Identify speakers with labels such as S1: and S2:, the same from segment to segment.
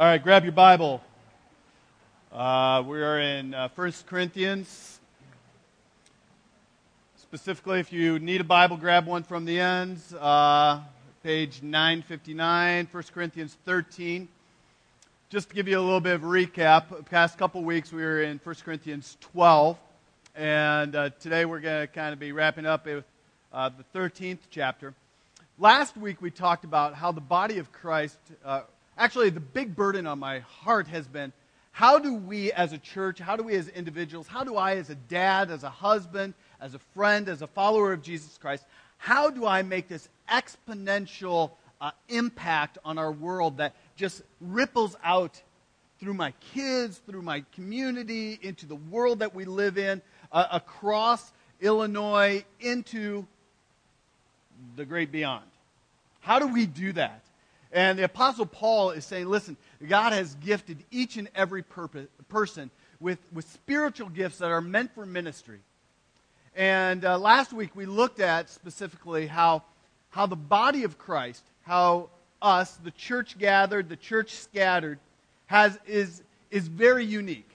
S1: All right, grab your Bible. Uh, we are in uh, 1 Corinthians. Specifically, if you need a Bible, grab one from the ends. Uh, page 959, 1 Corinthians 13. Just to give you a little bit of recap, the past couple weeks we were in 1 Corinthians 12. And uh, today we're going to kind of be wrapping up with uh, the 13th chapter. Last week we talked about how the body of Christ uh, actually, the big burden on my heart has been how do we as a church, how do we as individuals, how do I as a dad, as a husband, as a friend, as a follower of Jesus Christ, how do I make this exponential uh, impact on our world that just ripples out through my kids, through my community, into the world that we live in, uh, across Illinois, into the great beyond? How do we do that? And the Apostle Paul is saying, listen, God has gifted each and every purpose, person with, with spiritual gifts that are meant for ministry. And uh, last week we looked at specifically how, how the body of Christ, how us, the church gathered, the church scattered, has, is, is very unique.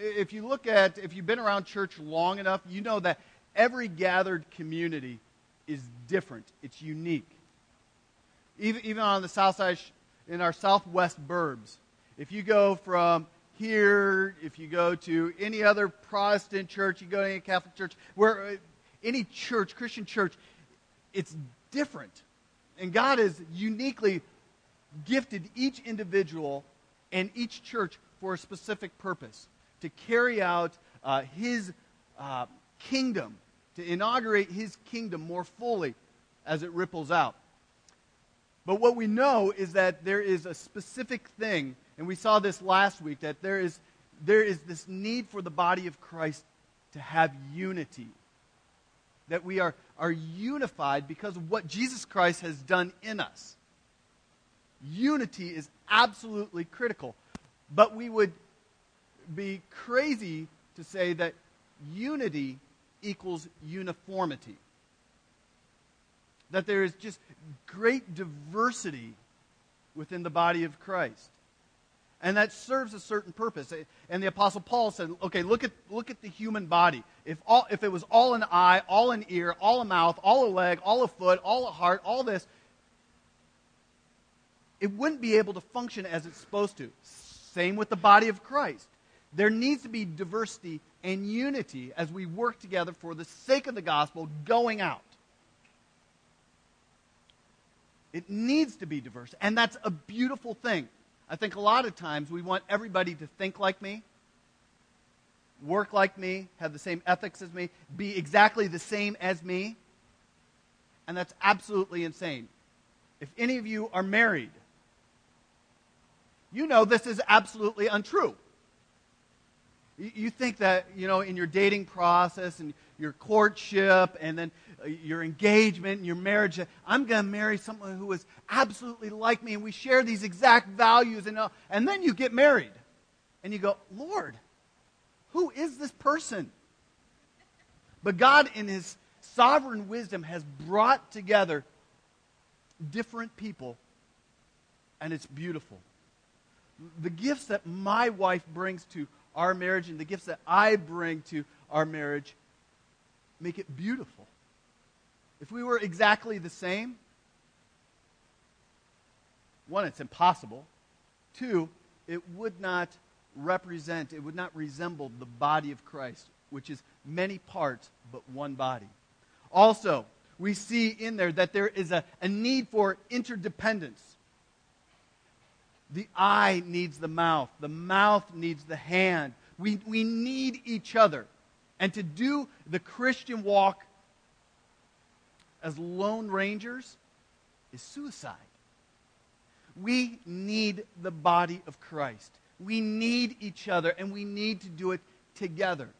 S1: If you look at, if you've been around church long enough, you know that every gathered community is different, it's unique even, even on the south side, in our southwest burbs. If you go from here, if you go to any other Protestant church, you go to any Catholic church, where uh, any church, Christian church, it's different. And God has uniquely gifted each individual and each church for a specific purpose to carry out uh, His uh, kingdom, to inaugurate His kingdom more fully as it ripples out. But what we know is that there is a specific thing, and we saw this last week, that there is, there is this need for the body of Christ to have unity. That we are, are unified because of what Jesus Christ has done in us. Unity is absolutely critical. But we would be crazy to say that unity equals uniformity that there is just great diversity within the body of Christ. And that serves a certain purpose. And the Apostle Paul said, okay, look at, look at the human body. If, all, if it was all an eye, all an ear, all a mouth, all a leg, all a foot, all a heart, all this, it wouldn't be able to function as it's supposed to. Same with the body of Christ. There needs to be diversity and unity as we work together for the sake of the gospel going out. It needs to be diverse. And that's a beautiful thing. I think a lot of times we want everybody to think like me, work like me, have the same ethics as me, be exactly the same as me. And that's absolutely insane. If any of you are married, you know this is absolutely untrue. You think that, you know, in your dating process and your courtship and then your engagement and your marriage, I'm going to marry someone who is absolutely like me and we share these exact values. And, uh, and then you get married and you go, Lord, who is this person? But God, in His sovereign wisdom, has brought together different people and it's beautiful. The gifts that my wife brings to our marriage and the gifts that I bring to our marriage make it beautiful. If we were exactly the same, one, it's impossible. Two, it would not represent, it would not resemble the body of Christ, which is many parts but one body. Also, we see in there that there is a, a need for interdependence. The eye needs the mouth, the mouth needs the hand. We, we need each other. And to do the Christian walk as lone rangers is suicide. We need the body of Christ. We need each other, and we need to do it together.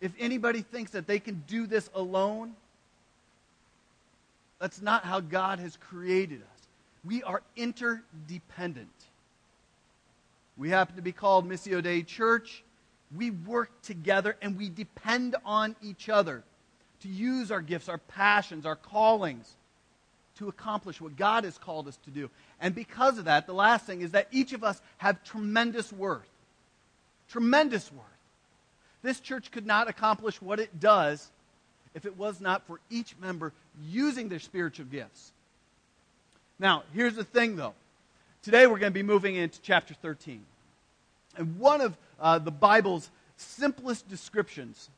S1: If anybody thinks that they can do this alone, that's not how God has created us. We are interdependent. We happen to be called Missio Dei Church we work together and we depend on each other to use our gifts, our passions, our callings to accomplish what God has called us to do. And because of that, the last thing is that each of us have tremendous worth. Tremendous worth. This church could not accomplish what it does if it was not for each member using their spiritual gifts. Now, here's the thing though. Today we're going to be moving into chapter 13. And one of uh, the Bible's simplest descriptions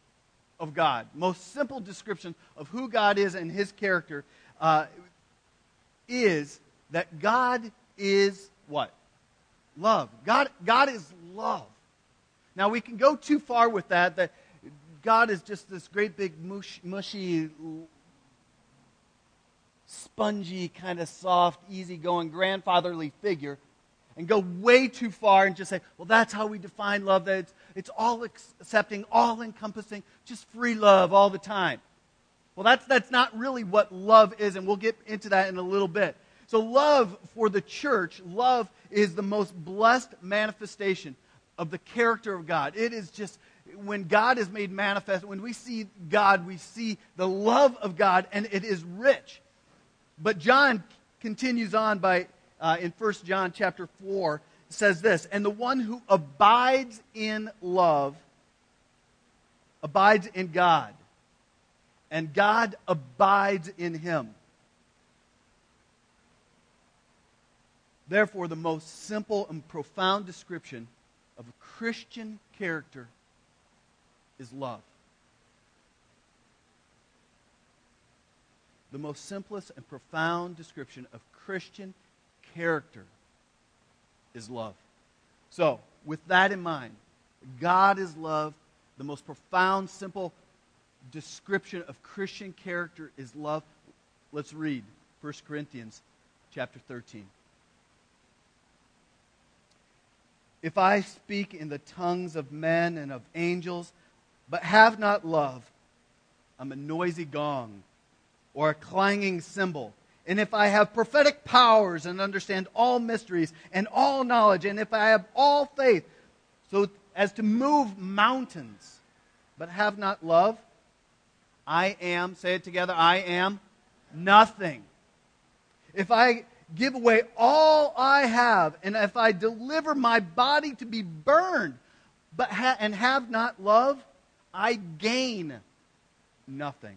S1: of God, most simple description of who God is and his character, uh, is that God is what? Love. God, God is love. Now, we can go too far with that, that God is just this great big mush, mushy, spongy, kind of soft, easygoing, grandfatherly figure and go way too far and just say, well, that's how we define love, that it's, it's all accepting, all encompassing, just free love all the time. Well, that's, that's not really what love is, and we'll get into that in a little bit. So, love for the church, love is the most blessed manifestation of the character of God. It is just, when God is made manifest, when we see God, we see the love of God, and it is rich. But John continues on by, uh, in 1 John chapter 4, says this, and the one who abides in love abides in God, and God abides in him. Therefore, the most simple and profound description of a Christian character is love. The most simplest and profound description of Christian character is love. So, with that in mind, God is love. The most profound, simple description of Christian character is love. Let's read 1 Corinthians chapter 13. If I speak in the tongues of men and of angels, but have not love, I'm a noisy gong or a clanging cymbal. And if I have prophetic powers and understand all mysteries and all knowledge, and if I have all faith, so as to move mountains, but have not love, I am, say it together, I am nothing. If I give away all I have, and if I deliver my body to be burned, but ha- and have not love, I gain nothing.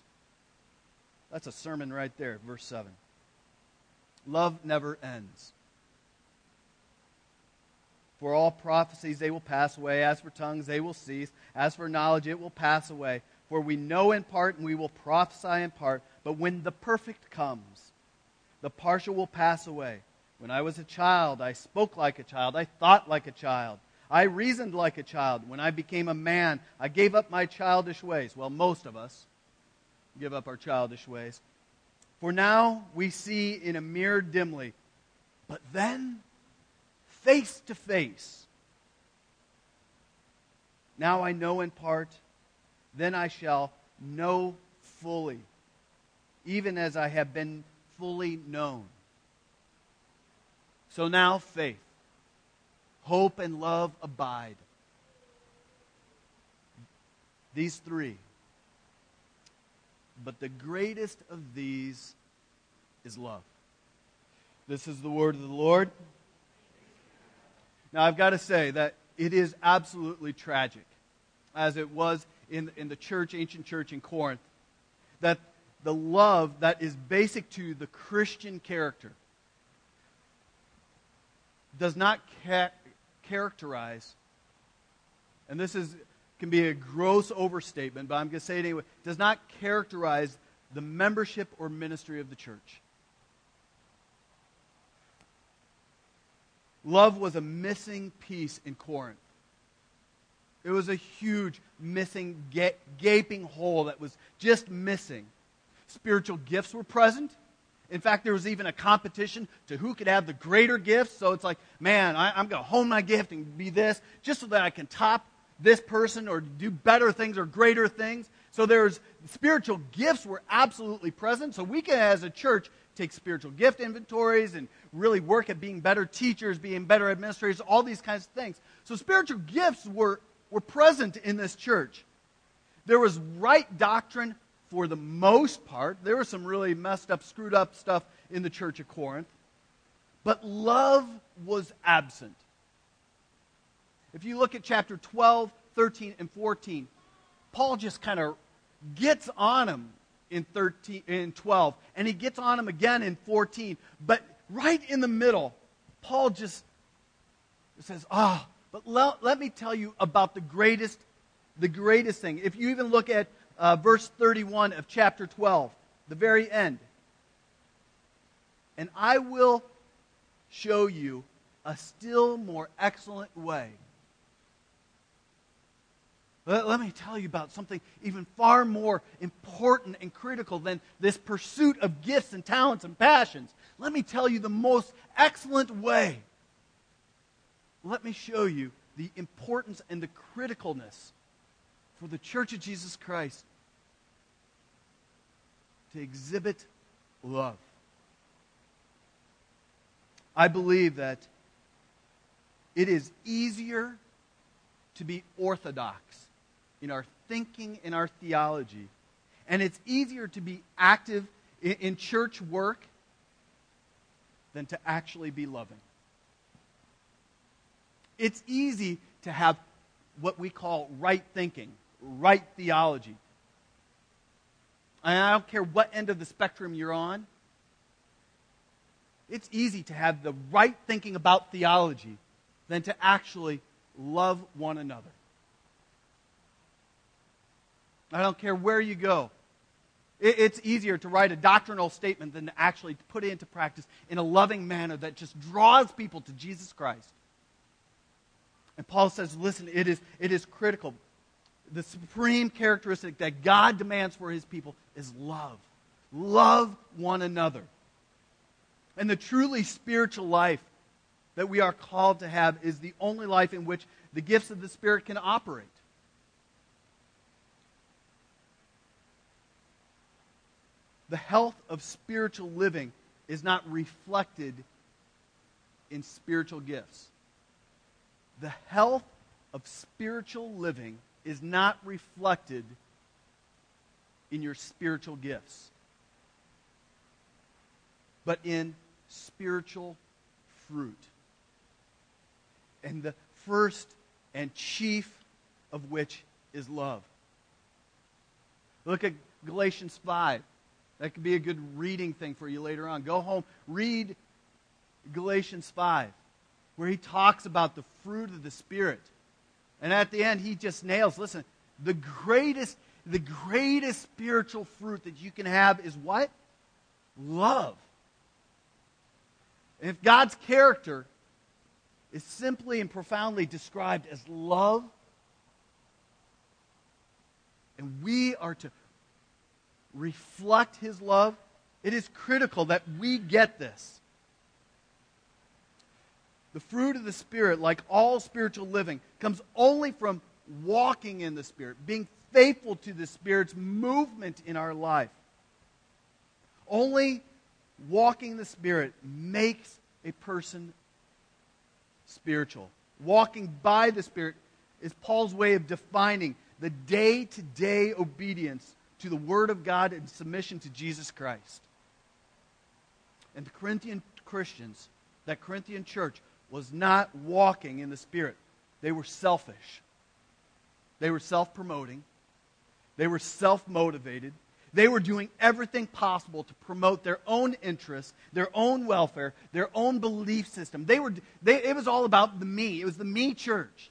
S1: That's a sermon right there, verse 7. Love never ends. For all prophecies, they will pass away. As for tongues, they will cease. As for knowledge, it will pass away. For we know in part and we will prophesy in part. But when the perfect comes, the partial will pass away. When I was a child, I spoke like a child. I thought like a child. I reasoned like a child. When I became a man, I gave up my childish ways. Well, most of us give up our childish ways. For now we see in a mirror dimly, but then face to face. Now I know in part, then I shall know fully, even as I have been fully known. So now faith, hope, and love abide. These three but the greatest of these is love. This is the word of the Lord. Now, I've got to say that it is absolutely tragic, as it was in, in the church, ancient church in Corinth, that the love that is basic to the Christian character does not ca- characterize, and this is can be a gross overstatement, but I'm going to say it anyway, does not characterize the membership or ministry of the church. Love was a missing piece in Corinth. It was a huge missing, gaping hole that was just missing. spiritual gifts were present. In fact, there was even a competition to who could have the greater gifts. So it's like, man, I, am going to hone my gift and be this just so that I can top this person or do better things or greater things. So there's spiritual gifts were absolutely present. So we can, as a church, take spiritual gift inventories and really work at being better teachers, being better administrators, all these kinds of things. So spiritual gifts were, were present in this church. There was right doctrine for the most part. There was some really messed up, screwed up stuff in the church of Corinth. But love was absent. If you look at chapter 12, 13, and 14, Paul just kind of gets on him in 13 in 12 and he gets on him again in 14 but right in the middle paul just says ah oh, but let, let me tell you about the greatest the greatest thing if you even look at uh, verse 31 of chapter 12, the very end. And I will show you a still more excellent way. Let, let, me tell you about something even far more important and critical than this pursuit of gifts and talents and passions. Let me tell you the most excellent way. Let me show you the importance and the criticalness for the Church of Jesus Christ to exhibit love. I believe that it is easier to be orthodox in our thinking, in our theology, and it's easier to be active in, in church work than to actually be loving. It's easy to have what we call right thinking, right theology. And I don't care what end of the spectrum you're on. It's easy to have the right thinking about theology than to actually love one another. I don't care where you go. It's easier to write a doctrinal statement than to actually put it into practice in a loving manner that just draws people to Jesus Christ. And Paul says, listen, it is, it is critical the supreme characteristic that God demands for his people is love. Love one another. And the truly spiritual life that we are called to have is the only life in which the gifts of the Spirit can operate. The health of spiritual living is not reflected in spiritual gifts. The health of spiritual living is not reflected in your spiritual gifts, but in spiritual fruit. And the first and chief of which is love. Look at Galatians 5. That could be a good reading thing for you later on. Go home, read Galatians 5, where he talks about the fruit of the Spirit. And at the end, he just nails listen, the greatest, the greatest spiritual fruit that you can have is what? Love. If God's character is simply and profoundly described as love, and we are to reflect his love, it is critical that we get this. The fruit of the Spirit, like all spiritual living, comes only from walking in the Spirit, being faithful to the Spirit's movement in our life. Only walking in the Spirit makes a person spiritual. Walking by the Spirit is Paul's way of defining the day to day obedience to the Word of God and submission to Jesus Christ. And the Corinthian Christians, that Corinthian church, was not walking in the Spirit. They were selfish. They were self promoting. They were self motivated. They were doing everything possible to promote their own interests, their own welfare, their own belief system. They were, they, it was all about the me. It was the me church.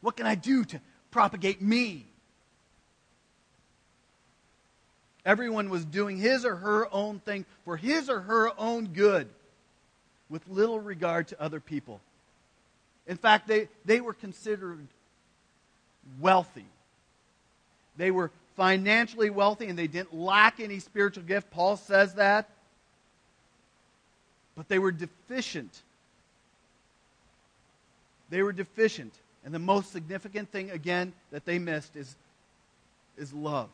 S1: What can I do to propagate me? Everyone was doing his or her own thing for his or her own good with little regard to other people. In fact, they, they were considered wealthy. They were financially wealthy and they didn't lack any spiritual gift. Paul says that. But they were deficient. They were deficient. And the most significant thing, again, that they missed is, is love.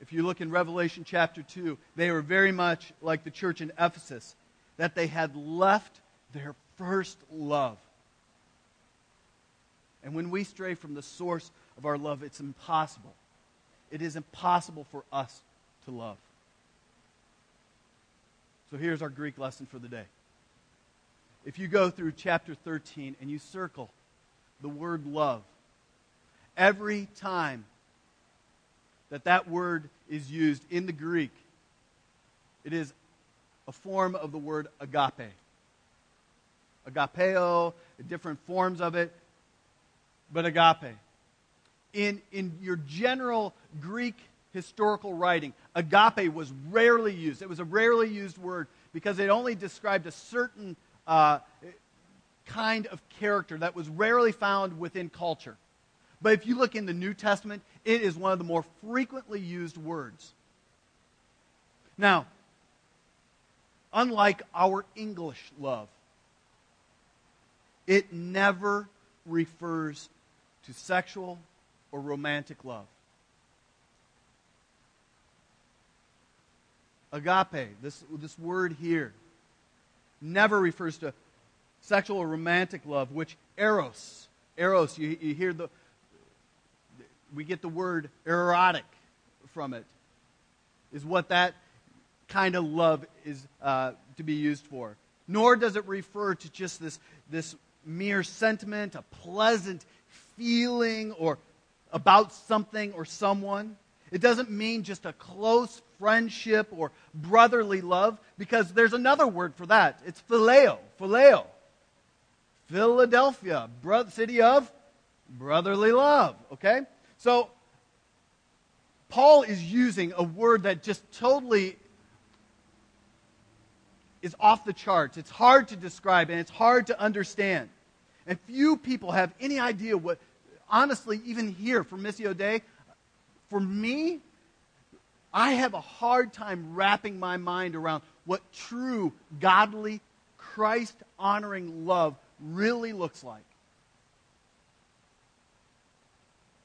S1: If you look in Revelation chapter 2, they were very much like the church in Ephesus, that they had left their first love. And when we stray from the source of our love, it's impossible. It is impossible for us to love. So here's our Greek lesson for the day. If you go through chapter 13 and you circle the word love, every time that that word is used in the Greek, it is a form of the word agape. Agapeo, different forms of it, but agape. In, in your general Greek historical writing, agape was rarely used. It was a rarely used word because it only described a certain uh, kind of character that was rarely found within culture. But if you look in the New Testament, it is one of the more frequently used words. Now, unlike our English love, it never refers to sexual or romantic love. Agape, this, this word here, never refers to sexual or romantic love, which eros, eros, you, you hear the, we get the word erotic from it, is what that kind of love is uh, to be used for. Nor does it refer to just this, this mere sentiment, a pleasant feeling or about something or someone. It doesn't mean just a close friendship or brotherly love because there's another word for that. It's phileo. Phileo. Philadelphia, city of brotherly love. Okay? So, Paul is using a word that just totally is off the charts. It's hard to describe and it's hard to understand. And few people have any idea what, honestly, even here for Missio Dei, for me, I have a hard time wrapping my mind around what true, godly, Christ honoring love really looks like.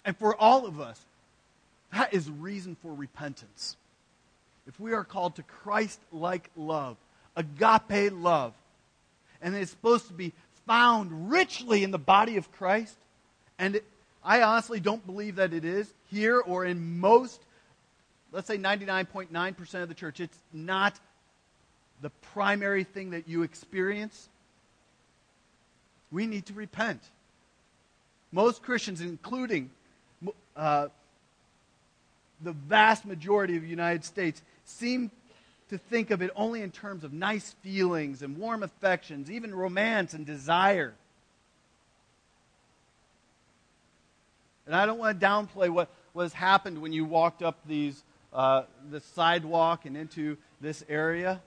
S1: And for all of us, that is reason for repentance. If we are called to Christ like love, agape love, and it's supposed to be found richly in the body of Christ, and it, I honestly don't believe that it is here or in most, let's say 99.9% of the church. It's not the primary thing that you experience. We need to repent. Most Christians, including uh, the vast majority of the United States, seem to think of it only in terms of nice feelings and warm affections, even romance and desire. And I don't want to downplay what, what has happened when you walked up these, uh, the sidewalk and into this area.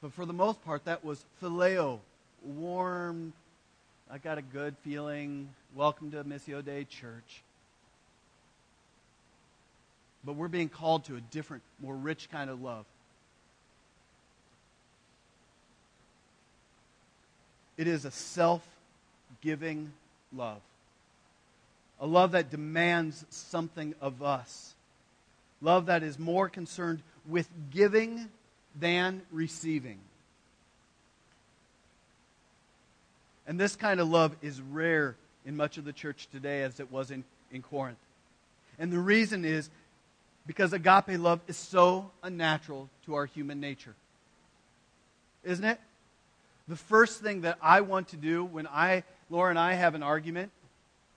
S1: But for the most part, that was phileo, warm. I got a good feeling. Welcome to Missio Dei Church. But we're being called to a different, more rich kind of love. It is a self giving love. A love that demands something of us. Love that is more concerned with giving than receiving. And this kind of love is rare in much of the church today as it was in, in Corinth. And the reason is because agape love is so unnatural to our human nature. Isn't it? The first thing that I want to do when I Laura and I have an argument,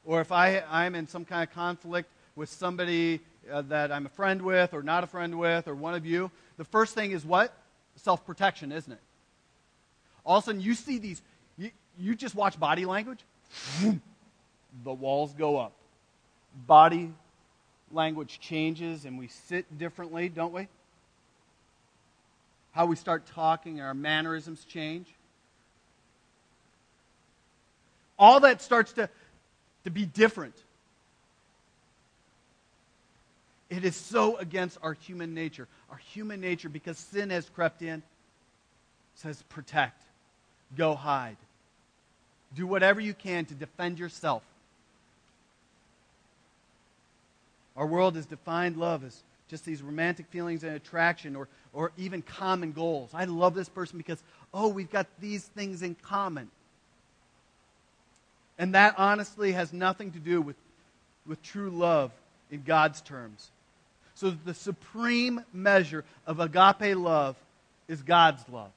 S1: or if I, I'm in some kind of conflict with somebody uh, that I'm a friend with or not a friend with, or one of you, the first thing is what? Self protection, isn't it? All of a sudden, you see these, you, just watch body language, the walls go up. Body language changes, and we sit differently, don't we? How we start talking, our mannerisms change. all that starts to, to be different. It is so against our human nature. Our human nature, because sin has crept in, says protect, go hide. Do whatever you can to defend yourself. Our world has defined love as just these romantic feelings and attraction or, or even common goals. I love this person because, oh, we've got these things in common. And that honestly has nothing to do with, with true love in God's terms. So the supreme measure of agape love is God's love.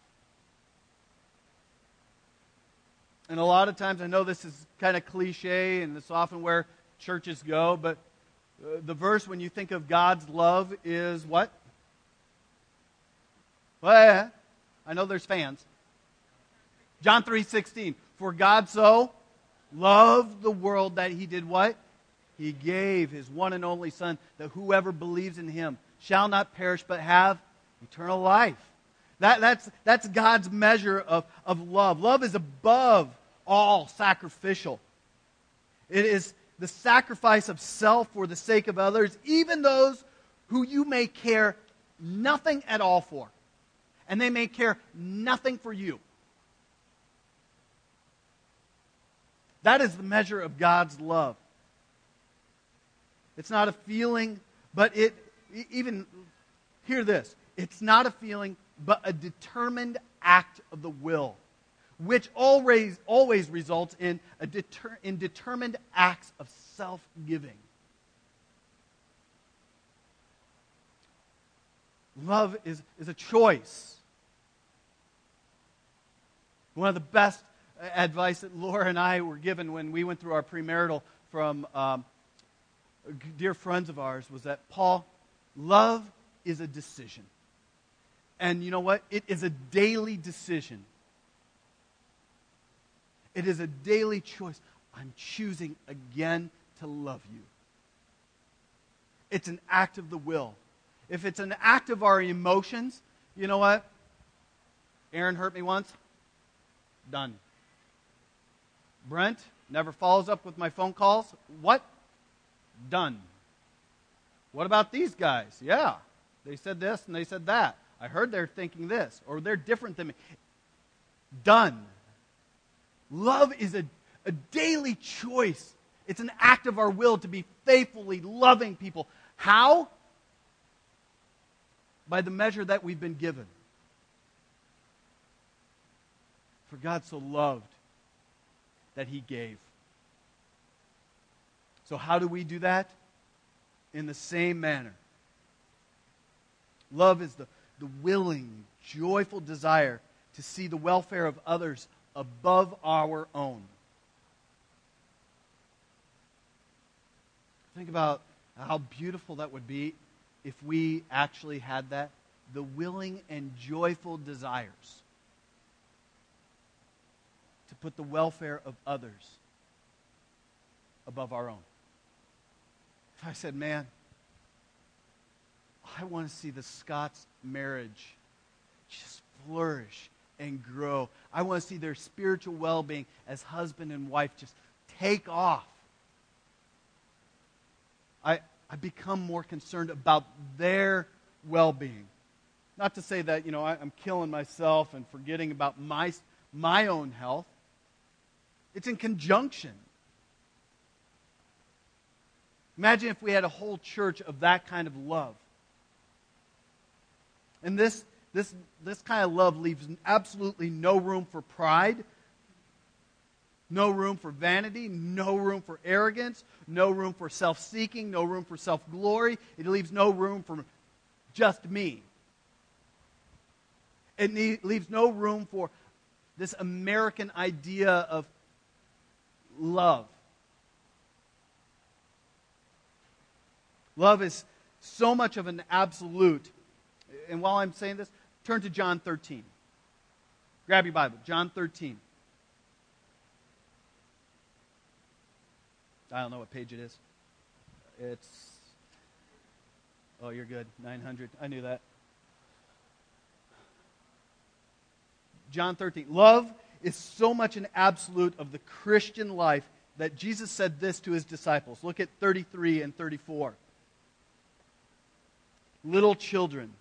S1: And a lot of times, I know this is kind of cliche and it's often where churches go, but uh, the verse when you think of God's love is what? Well, I know there's fans. John 3:16. For God so loved the world that he did what? He gave his one and only son that whoever believes in him shall not perish but have eternal life. That, that's, that's God's measure of, of love. Love is above all sacrificial. It is the sacrifice of self for the sake of others, even those who you may care nothing at all for. And they may care nothing for you. That is the measure of God's love. It's not a feeling, but it, even, hear this. It's not a feeling, but a determined act of the will which always, always results in, a deter, in determined acts of self giving. Love is, is a choice. One of the best advice that Laura and I were given when we went through our premarital from um, dear friends of ours was that, Paul, love is a decision. And you know what? It is a daily decision. It is a daily choice. I'm choosing again to love you. It's an act of the will. If it's an act of our emotions, you know what? Aaron hurt me once. Done. Brent never follows up with my phone calls. What? Done. What about these guys? Yeah, they said this and they said that. I heard they're thinking this, or they're different than me. Done. Love is a, a daily choice. It's an act of our will to be faithfully loving people. How? By the measure that we've been given. For God so loved that he gave. So, how do we do that? In the same manner. Love is the, the willing, joyful desire to see the welfare of others above our own. Think about how beautiful that would be if we actually had that. The willing and joyful desires to put the welfare of others above our own. If I said, man, I want to see the Scots marriage just flourish and grow. I want to see their spiritual well being as husband and wife just take off. I, I become more concerned about their well being. Not to say that, you know, I, I'm killing myself and forgetting about my, my own health. It's in conjunction. Imagine if we had a whole church of that kind of love. And this this, this kind of love leaves absolutely no room for pride, no room for vanity, no room for arrogance, no room for self seeking, no room for self glory. It leaves no room for just me. It need, leaves no room for this American idea of love. Love is so much of an absolute. And while I'm saying this, Turn to John 13. Grab your Bible. John 13. I don't know what page it is. It's. Oh, you're good. 900. I knew that. John 13. Love is so much an absolute of the Christian life that Jesus said this to his disciples. Look at 33 and 34. Little children,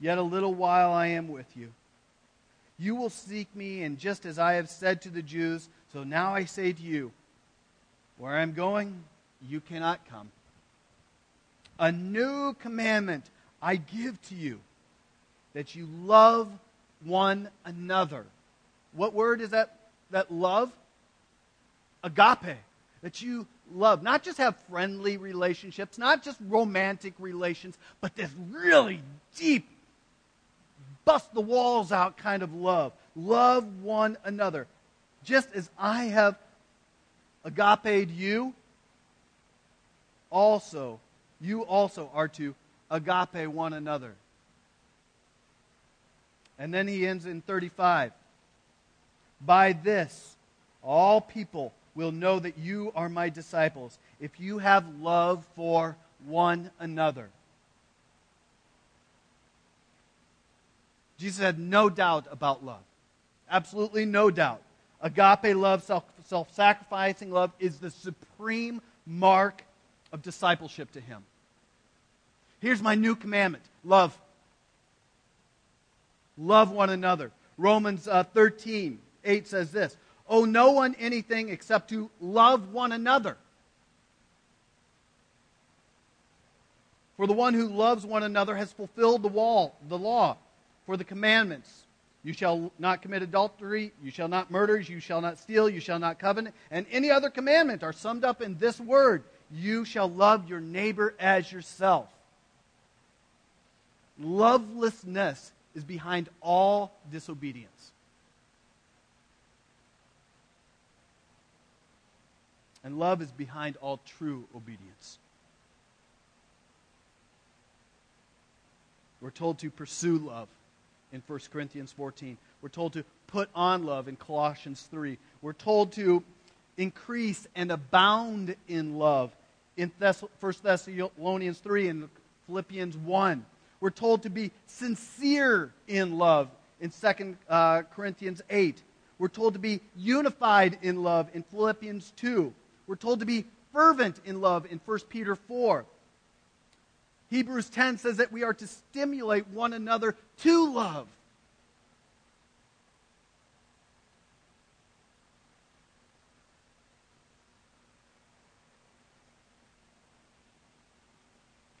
S1: yet a little while I am with you. You will seek me, and just as I have said to the Jews, so now I say to you, where I am going, you cannot come. A new commandment I give to you, that you love one another. What word is that? That love? Agape. That you love. Not just have friendly relationships, not just romantic relations, but this really deep, bust the walls out kind of love. Love one another. Just as I have agaped you, also, you also are to agape one another. And then he ends in 35. By this, all people will know that you are my disciples if you have love for one another. Jesus had no doubt about love. Absolutely no doubt. Agape love, self sacrificing love, is the supreme mark of discipleship to him. Here's my new commandment love. Love one another. Romans uh, 13, 8 says this Owe no one anything except to love one another. For the one who loves one another has fulfilled the, wall, the law. For the commandments you shall not commit adultery, you shall not murder, you shall not steal, you shall not covet, and any other commandment are summed up in this word you shall love your neighbor as yourself. Lovelessness is behind all disobedience. And love is behind all true obedience. We're told to pursue love in 1 Corinthians 14. We're told to put on love in Colossians 3. We're told to increase and abound in love in 1 Thessalonians 3 and Philippians 1. We're told to be sincere in love in 2 uh, Corinthians 8. We're told to be unified in love in Philippians 2. We're told to be fervent in love in 1 Peter 4. Hebrews 10 says that we are to stimulate one another to love.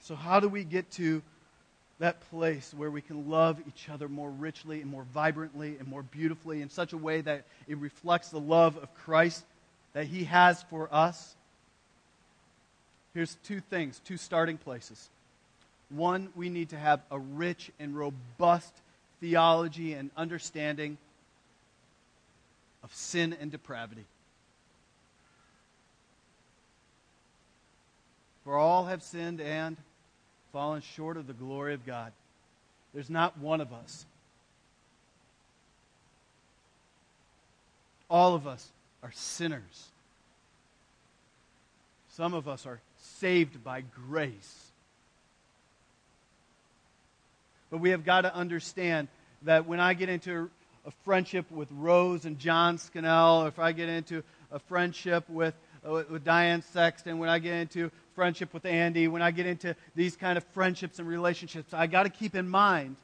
S1: So, how do we get to that place where we can love each other more richly and more vibrantly and more beautifully in such a way that it reflects the love of Christ that He has for us? Here's two things, two starting places. One, we need to have a rich and robust theology and understanding of sin and depravity. For all have sinned and fallen short of the glory of God. There's not one of us. All of us are sinners. Some of us are saved by grace. But we have got to understand that when I get into a friendship with Rose and John Scannell, or if I get into a friendship with, uh, with Diane Sexton, when I get into friendship with Andy, when I get into these kind of friendships and relationships, I got to keep in mind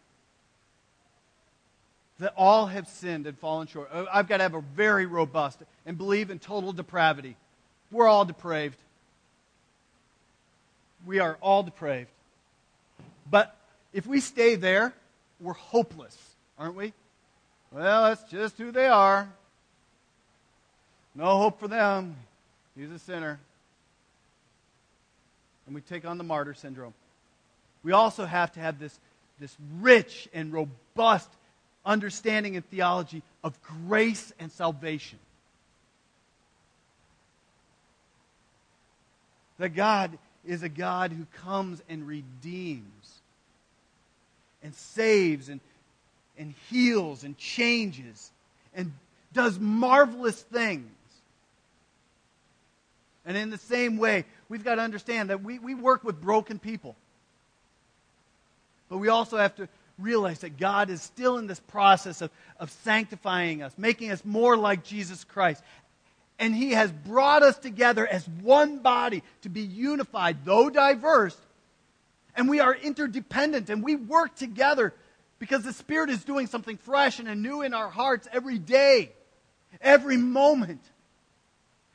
S1: that all have sinned and fallen short. Uh, I've got to have a very robust and believe in total depravity. We're all depraved. We are all depraved. But if we stay there, we're hopeless, aren't we? Well, that's just who they are. No hope for them. He's a sinner and we take on the martyr syndrome. We also have to have this, this rich and robust understanding and theology of grace and salvation. That God is a God who comes and redeems and saves and, and heals and changes and does marvelous things. And in the same way, we've got to understand that we, we work with broken people. But we also have to realize that God is still in this process of, of sanctifying us, making us more like Jesus Christ. And He has brought us together as one body to be unified, though diverse. And we are interdependent and we work together because the Spirit is doing something fresh and anew in our hearts every day, every moment.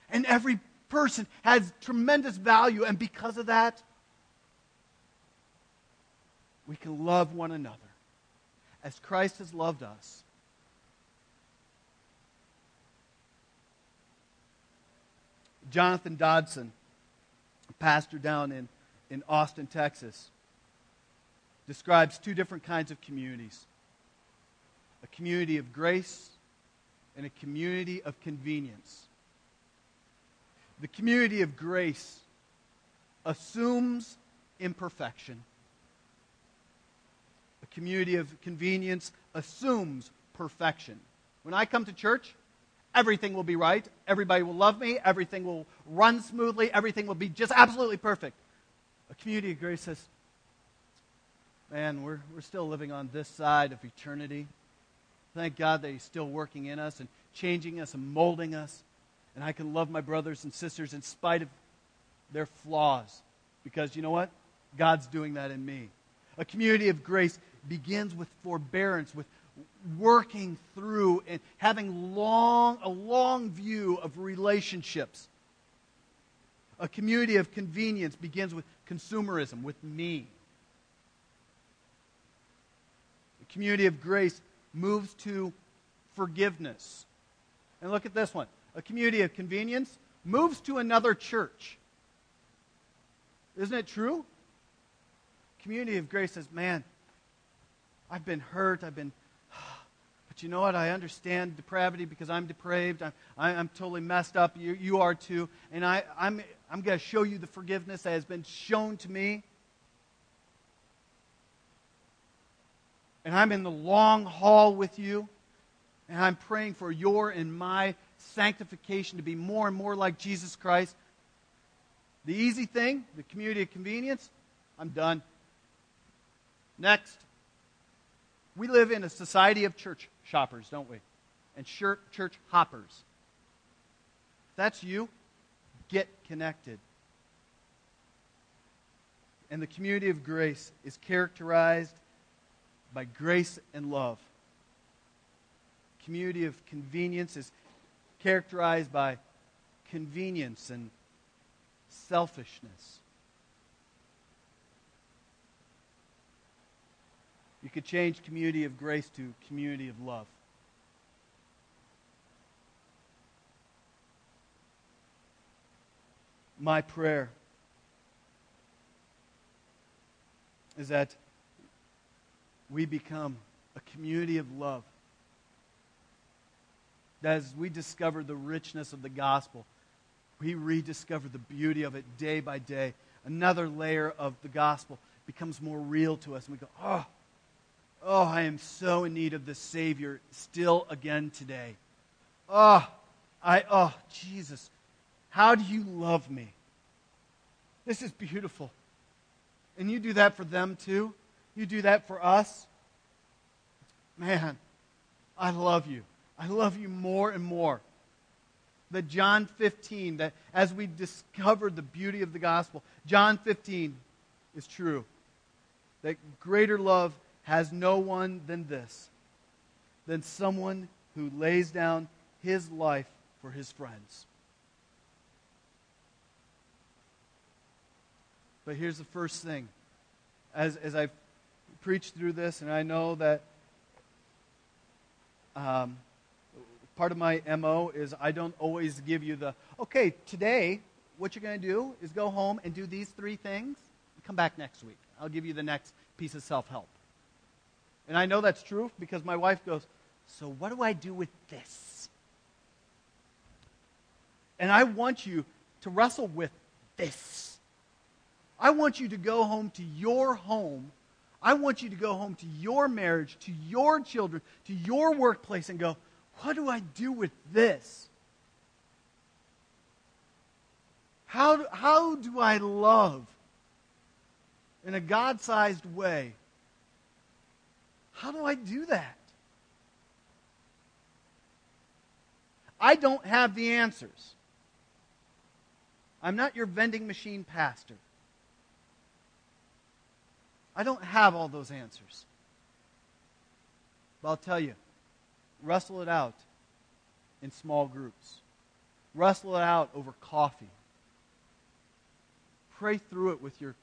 S1: And every person has tremendous value. And because of that, we can love one another as Christ has loved us. Jonathan Dodson, pastor down in, in Austin, Texas, describes two different kinds of communities a community of grace and a community of convenience. The community of grace assumes imperfection. A community of convenience assumes perfection. When I come to church, everything will be right. Everybody will love me. Everything will run smoothly. Everything will be just absolutely perfect. A community of grace says, man, we're, we're still living on this side of eternity. Thank God that He's still working in us and changing us and molding us. And I can love my brothers and sisters in spite of their flaws. Because you know what? God's doing that in me. A community of grace begins with forbearance, with working through and having long, a long view of relationships. A community of convenience begins with consumerism, with me. A community of grace moves to forgiveness. And look at this one. A community of convenience moves to another church. Isn't it true? Community of grace says, man, I've been hurt. I've been but you know what? I understand depravity because I'm depraved. I'm, I'm totally messed up. You, you are too. And I, I'm, I'm going to show you the forgiveness that has been shown to me. And I'm in the long haul with you. And I'm praying for your and my sanctification to be more and more like Jesus Christ. The easy thing, the community of convenience, I'm done. Next. We live in a society of church shoppers, don't we? And church hoppers. If that's you, get connected. And the community of grace is characterized by grace and love. Community of convenience is characterized by convenience and selfishness. You could change community of grace to community of love. My prayer is that we become a community of love. That as we discover the richness of the gospel, we rediscover the beauty of it day by day. Another layer of the gospel becomes more real to us, and we go, oh, Oh, I am so in need of the Savior still again today. Oh, I, oh, Jesus, how do you love me? This is beautiful. And you do that for them too? You do that for us? Man, I love you. I love you more and more. That John 15, that as we discovered the beauty of the gospel, John 15 is true. That greater love has no one than this, than someone who lays down his life for his friends. But here's the first thing. As, as I preach through this, and I know that um, part of my MO is I don't always give you the, okay, today, what you're going to do is go home and do these three things. Come back next week. I'll give you the next piece of self help. And I know that's true because my wife goes, So what do I do with this? And I want you to wrestle with this. I want you to go home to your home. I want you to go home to your marriage, to your children, to your workplace, and go, What do I do with this? How, how do I love in a God sized way How do I do that? I don't have the answers. I'm not your vending machine pastor. I don't have all those answers. But I'll tell you, wrestle it out in small groups. Wrestle it out over coffee. Pray through it with your,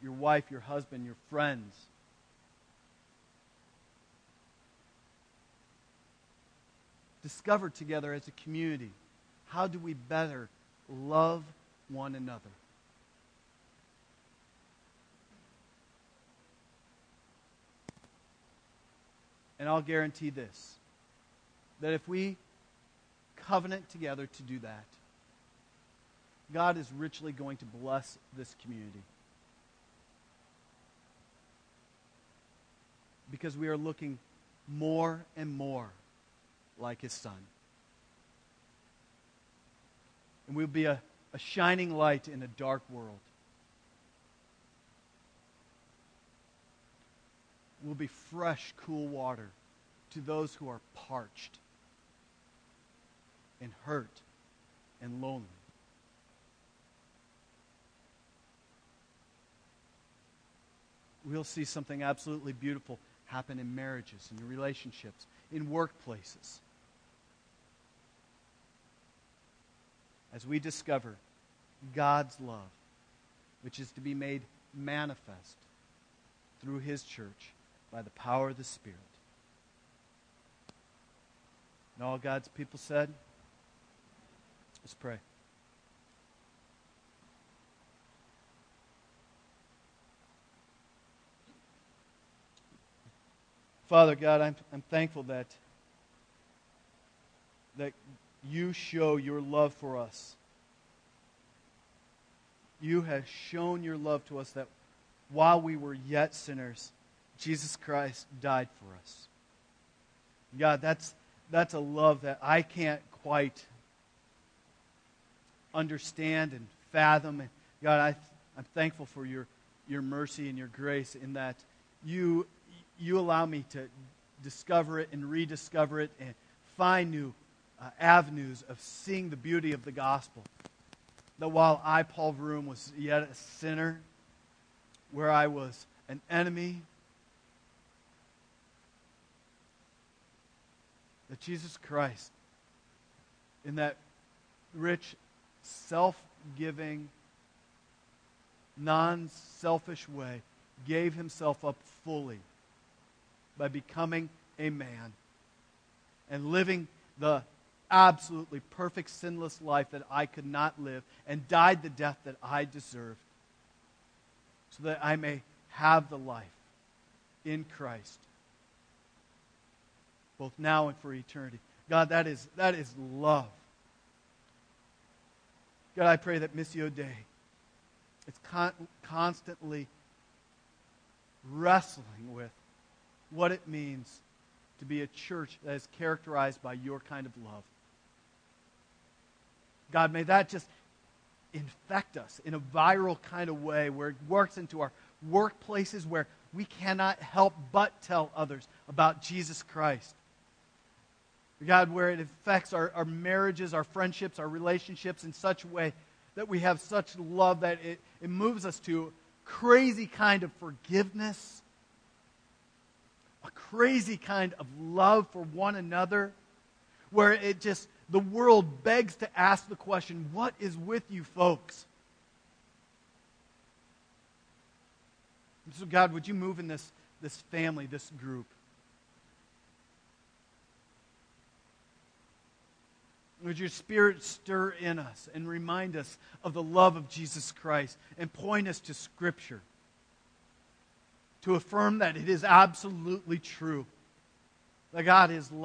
S1: your wife, your husband, your friends. Discover together as a community how do we better love one another. And I'll guarantee this that if we covenant together to do that, God is richly going to bless this community. Because we are looking more and more like his son. And we'll be a, a shining light in a dark world. We'll be fresh, cool water to those who are parched and hurt and lonely. We'll see something absolutely beautiful happen in marriages, in relationships, in workplaces. As we discover God's love, which is to be made manifest through His church by the power of the Spirit. And all God's people said, Let's pray. Father God, I'm, I'm thankful that, that you show your love for us. You have shown your love to us that while we were yet sinners, Jesus Christ died for us. God, that's, that's a love that I can't quite understand and fathom. And God, I, I'm thankful for your, your mercy and your grace in that you, you allow me to discover it and rediscover it and find new uh, avenues of seeing the beauty of the gospel. That while I, Paul Vroom, was yet a sinner, where I was an enemy, that Jesus Christ, in that rich self giving, non selfish way, gave himself up fully by becoming a man and living the absolutely perfect, sinless life that I could not live and died the death that I deserved so that I may have the life in Christ, both now and for eternity. God, that is, that is love. God, I pray that Missio Dei is con- constantly wrestling with what it means to be a church that is characterized by your kind of love. God, may that just infect us in a viral kind of way where it works into our workplaces where we cannot help but tell others about Jesus Christ. God, where it affects our, our marriages, our friendships, our relationships in such a way that we have such love that it, it moves us to crazy kind of forgiveness, a crazy kind of love for one another, where it just, the world begs to ask the question, what is with you folks? so, God, would you move in this, this family, this group? Would your spirit stir in us and remind us of the love of Jesus Christ and point us to Scripture to affirm that it is absolutely true that God is